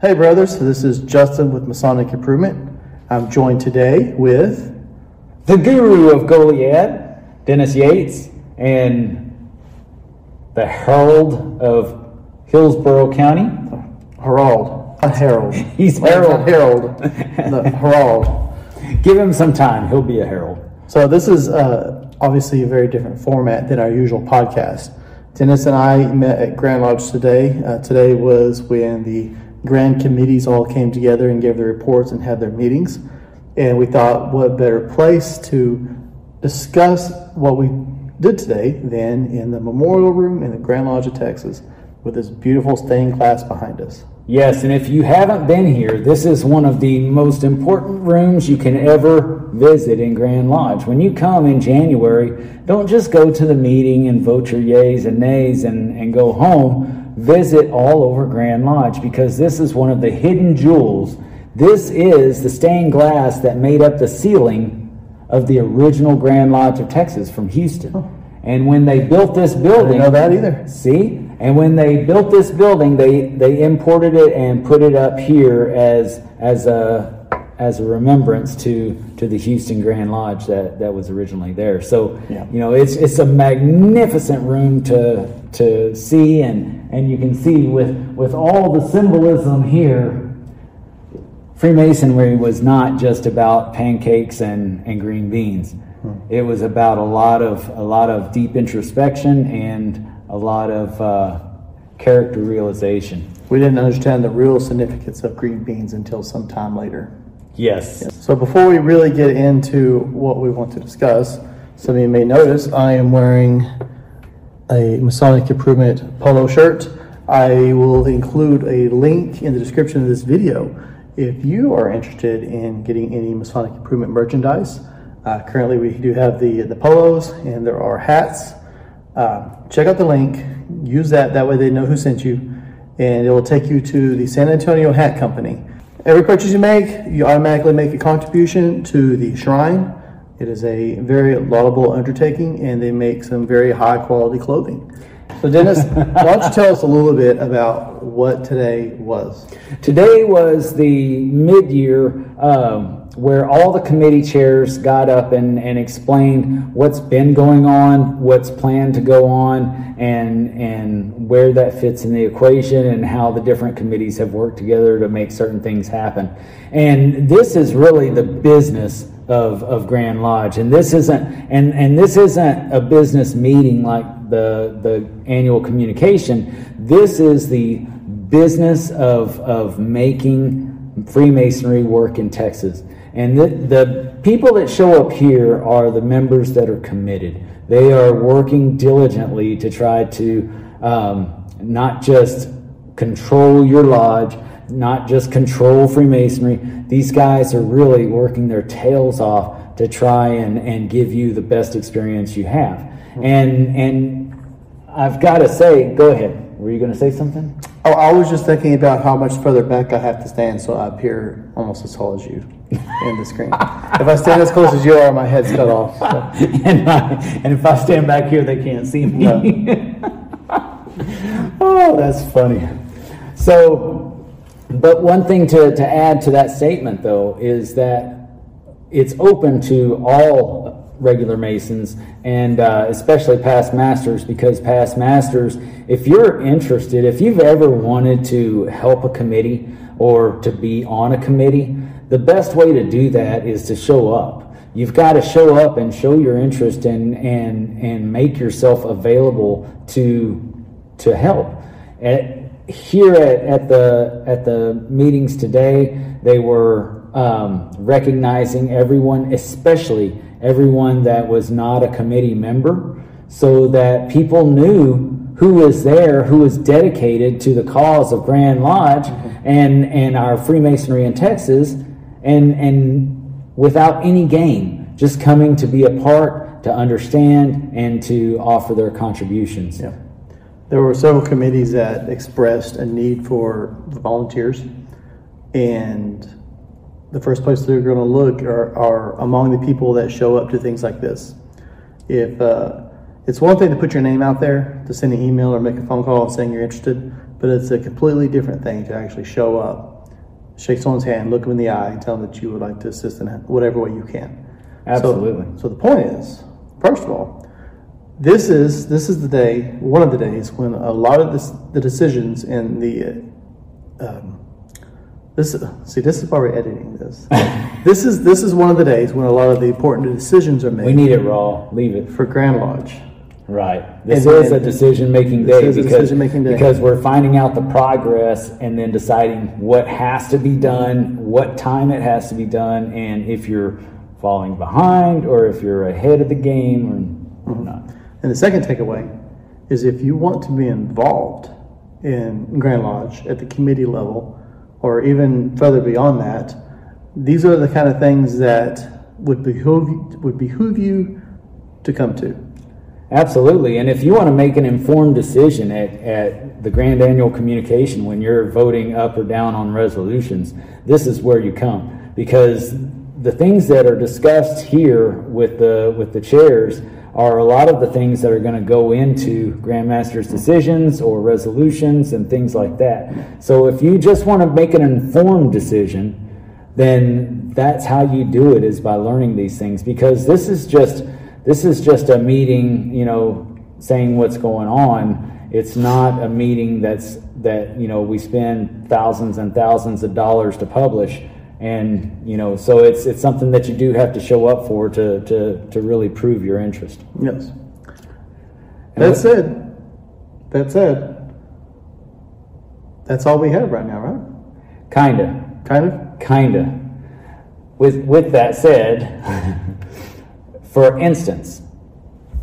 Hey, brothers. This is Justin with Masonic Improvement. I'm joined today with the guru of Goliad, Dennis Yates, and the herald of Hillsborough County, Herald. A herald. He's Herald. Harold. Herald. the Harold. Give him some time; he'll be a herald. So this is uh, obviously a very different format than our usual podcast. Dennis and I met at Grand Lodge today. Uh, today was when the grand committees all came together and gave their reports and had their meetings. And we thought, what better place to discuss what we did today than in the memorial room in the Grand Lodge of Texas with this beautiful stained glass behind us. Yes, and if you haven't been here, this is one of the most important rooms you can ever visit in Grand Lodge. When you come in January, don't just go to the meeting and vote your yays and nays and, and go home. Visit all over Grand Lodge because this is one of the hidden jewels. This is the stained glass that made up the ceiling of the original Grand Lodge of Texas from Houston. Oh. And when they built this building, know that either. See? And when they built this building, they, they imported it and put it up here as as a as a remembrance to to the Houston Grand Lodge that, that was originally there. So Yeah. you know it's it's a magnificent room to to see and and you can see with with all the symbolism here Freemasonry was not just about pancakes and, and green beans. It was about a lot of a lot of deep introspection and a lot of uh, character realization. We didn't understand the real significance of green beans until some time later. Yes. So before we really get into what we want to discuss, some of you may notice I am wearing a Masonic Improvement polo shirt. I will include a link in the description of this video if you are interested in getting any Masonic Improvement merchandise. Uh, currently, we do have the the polos and there are hats. Uh, check out the link. Use that. That way they know who sent you, and it will take you to the San Antonio Hat Company. Every purchase you make, you automatically make a contribution to the shrine. It is a very laudable undertaking, and they make some very high quality clothing. So, Dennis, why don't you tell us a little bit about what today was? Today was the mid-year um, where all the committee chairs got up and, and explained what's been going on, what's planned to go on, and and where that fits in the equation, and how the different committees have worked together to make certain things happen. And this is really the business of, of Grand Lodge. And this isn't and, and this isn't a business meeting like the the annual communication. This is the business of of making Freemasonry work in Texas. And the, the people that show up here are the members that are committed. They are working diligently to try to um, not just control your lodge, not just control Freemasonry. These guys are really working their tails off to try and, and give you the best experience you have. And and I've got to say, go ahead. Were you going to say something? Oh, I was just thinking about how much further back I have to stand so I appear almost as tall as you in the screen. if I stand as close as you are, my head's cut off. so. and, I, and if I stand back here, they can't see me. oh, that's funny. So, but one thing to, to add to that statement, though, is that it's open to all regular Masons and uh, especially past masters because past masters, if you're interested, if you've ever wanted to help a committee or to be on a committee, the best way to do that is to show up. You've got to show up and show your interest and and and make yourself available to to help. Here at, at the at the meetings today, they were um, recognizing everyone, especially everyone that was not a committee member, so that people knew who was there, who was dedicated to the cause of Grand Lodge and and our Freemasonry in Texas, and and without any gain, just coming to be a part, to understand, and to offer their contributions. Yeah. There were several committees that expressed a need for volunteers, and the first place they're going to look are, are among the people that show up to things like this. If uh, it's one thing to put your name out there, to send an email or make a phone call saying you're interested, but it's a completely different thing to actually show up, shake someone's hand, look them in the eye, and tell them that you would like to assist in whatever way you can. So- Absolutely. So, the point is, first of all, this is this is the day, one of the days when a lot of this, the decisions in the um, this see this is why we're editing this. this is this is one of the days when a lot of the important decisions are made We need it raw. Leave it. for Grand Lodge. Right. This And is a decision-making day because, day. because we're finding out the progress and then deciding what has to be done, what time it has to be done, and if you're falling behind or if you're ahead of the game or Mm-hmm. not. And the second takeaway is if you want to be involved in Grand Lodge at the committee level or even further beyond that, these are the kind of things that would behoove would behoove you to come to. Absolutely. And if you want to make an informed decision at, at the grand annual communication when you're voting up or down on resolutions, this is where you come. Because the things that are discussed here with the with the chairs are a lot of the things that are going to go into Grandmaster's decisions or resolutions and things like that. So if you just want to make an informed decision, then that's how you do it is by learning these things. Because this is just this is just a meeting you know saying what's going on. It's not a meeting that's that you know we spend thousands and thousands of dollars to publish and you know so it's it's something that you do have to show up for to to to really prove your interest Yes. That said, that said, that's all we have right now, right? kinda Kind of. Kinda. With with that said, for instance,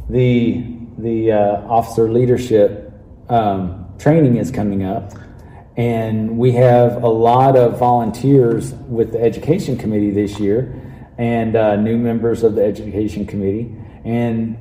the the uh, officer leadership um, training is coming up, and we have a lot of volunteers with the education committee this year, and uh, new members of the education committee, and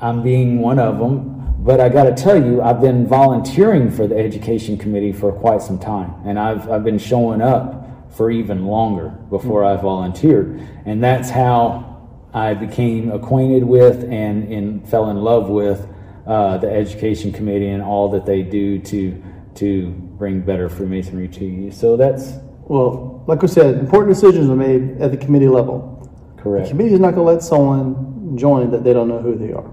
I'm being one of them. But I got to tell you, I've been volunteering for the education committee for quite some time, and I've I've been showing up for even longer before I volunteered, and that's how I became acquainted with and, and fell in love with uh, the education committee and all that they do to to bring better Freemasonry to you. So that's Well, like we said, important decisions are made at the committee level. Correct. The committee is not going to let someone join that they don't know who they are.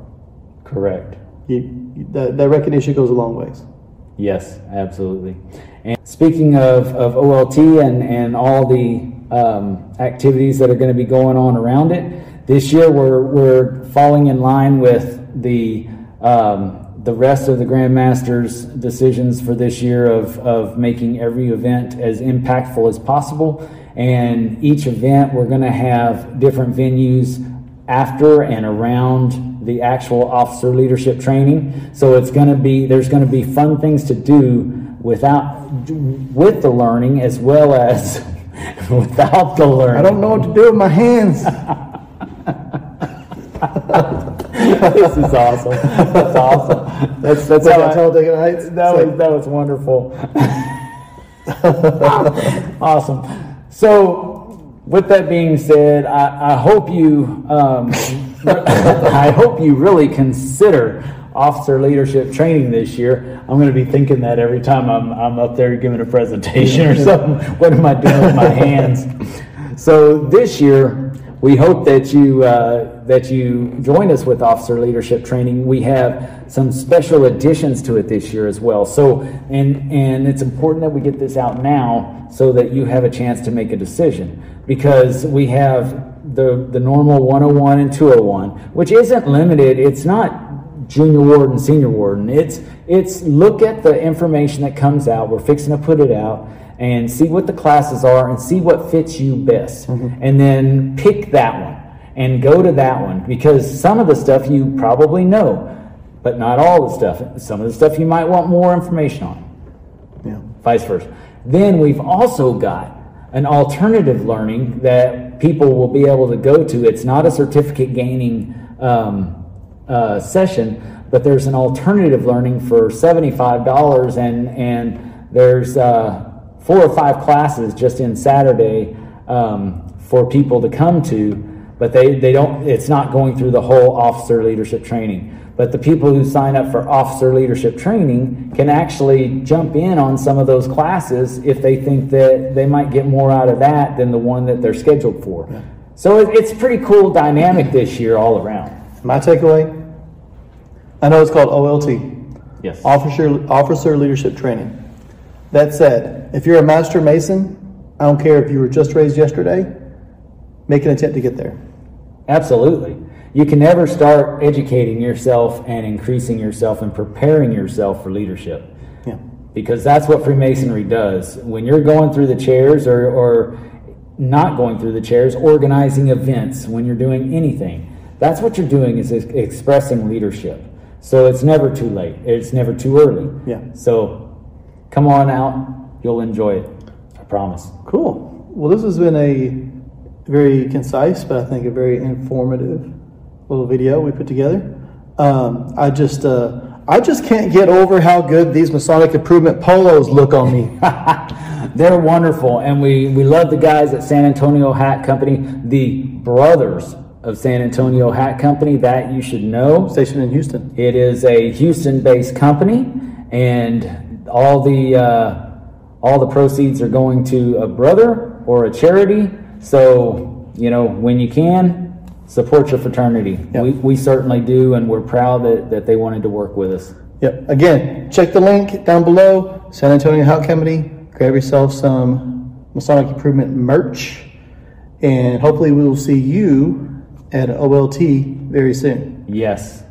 Correct. You, that, that recognition goes a long ways. Yes, absolutely. And speaking of, of OLT and, and all the um, activities that are going to be going on around it, this year we're, we're falling in line with the, um, the rest of the Grandmaster's decisions for this year of, of making every event as impactful as possible. And each event, we're going to have different venues after and around the actual officer leadership training. So it's going to be there's going to be fun things to do without with the learning as well as without the learning. I don't know what to do with my hands. this is awesome. That's awesome. That's that's how I told Heights. that was that was wonderful. awesome. So, with that being said, I, I hope you um, I hope you really consider officer leadership training this year. I'm going to be thinking that every time I'm I'm up there giving a presentation or something. What am I doing with my hands? So this year, we hope that you uh, that you join us with officer leadership training. We have some special additions to it this year as well. So and and it's important that we get this out now so that you have a chance to make a decision because we have the the normal 101 and 201, which isn't limited. It's not junior warden, senior warden. It's it's look at the information that comes out. We're fixing to put it out and see what the classes are and see what fits you best. Mm-hmm. And then pick that one and go to that one because some of the stuff you probably know, but not all the stuff. Some of the stuff you might want more information on Yeah. vice versa. Then we've also got an alternative learning that people will be able to go to. It's not a certificate gaining um, uh, session, but there's an alternative learning for seventy-five dollars, and and there's uh, four or five classes just in Saturday um, for people to come to. But they, they don't it's not going through the whole officer leadership training. But the people who sign up for officer leadership training can actually jump in on some of those classes if they think that they might get more out of that than the one that they're scheduled for. So it, it's pretty cool dynamic this year all around. My takeaway, I know it's called OLT, Yes. Officer, Officer Leadership Training. That said, if you're a Master Mason, I don't care if you were just raised yesterday, make an attempt to get there. Absolutely. You can never start educating yourself and increasing yourself and preparing yourself for leadership. Yeah. Because that's what Freemasonry does. When you're going through the chairs or, or not going through the chairs, organizing events, when you're doing anything, that's what you're doing is ex- expressing leadership. So it's never too late. It's never too early. Yeah. So come on out. You'll enjoy it. I promise. Cool. Well, this has been a very concise, but I think a very informative little video we put together. Um, I just, uh, I just can't get over how good these Masonic Improvement polos look on me. They're wonderful, and we, we love the guys at San Antonio Hat Company, the brothers of San Antonio Hat Company. That you should know. Stationed in Houston. It is a Houston-based company, and all the uh, all the proceeds are going to a brother or a charity. So you know when you can support your fraternity. Yep. We, we certainly do, and we're proud that, that they wanted to work with us. Yep. Again, check the link down below. San Antonio Hat Company. Grab yourself some Masonic Improvement merch, and hopefully we will see you at OLT very soon. Yes.